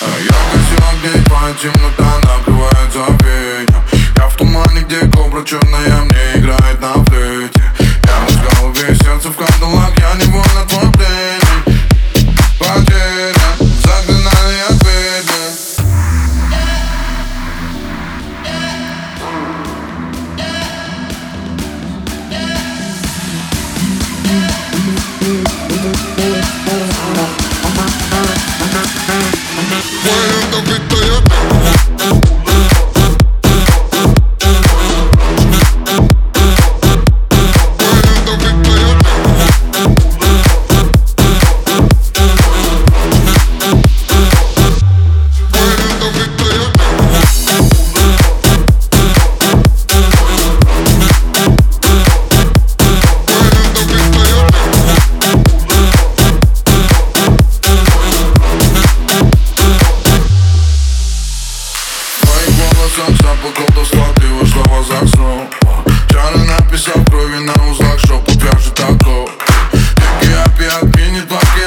Яркость огней, твоя темнота накрывает за меня Я в тумане, где кобра черная написал крови на узлах, чтоб упряжи тако Геопи отменит блокет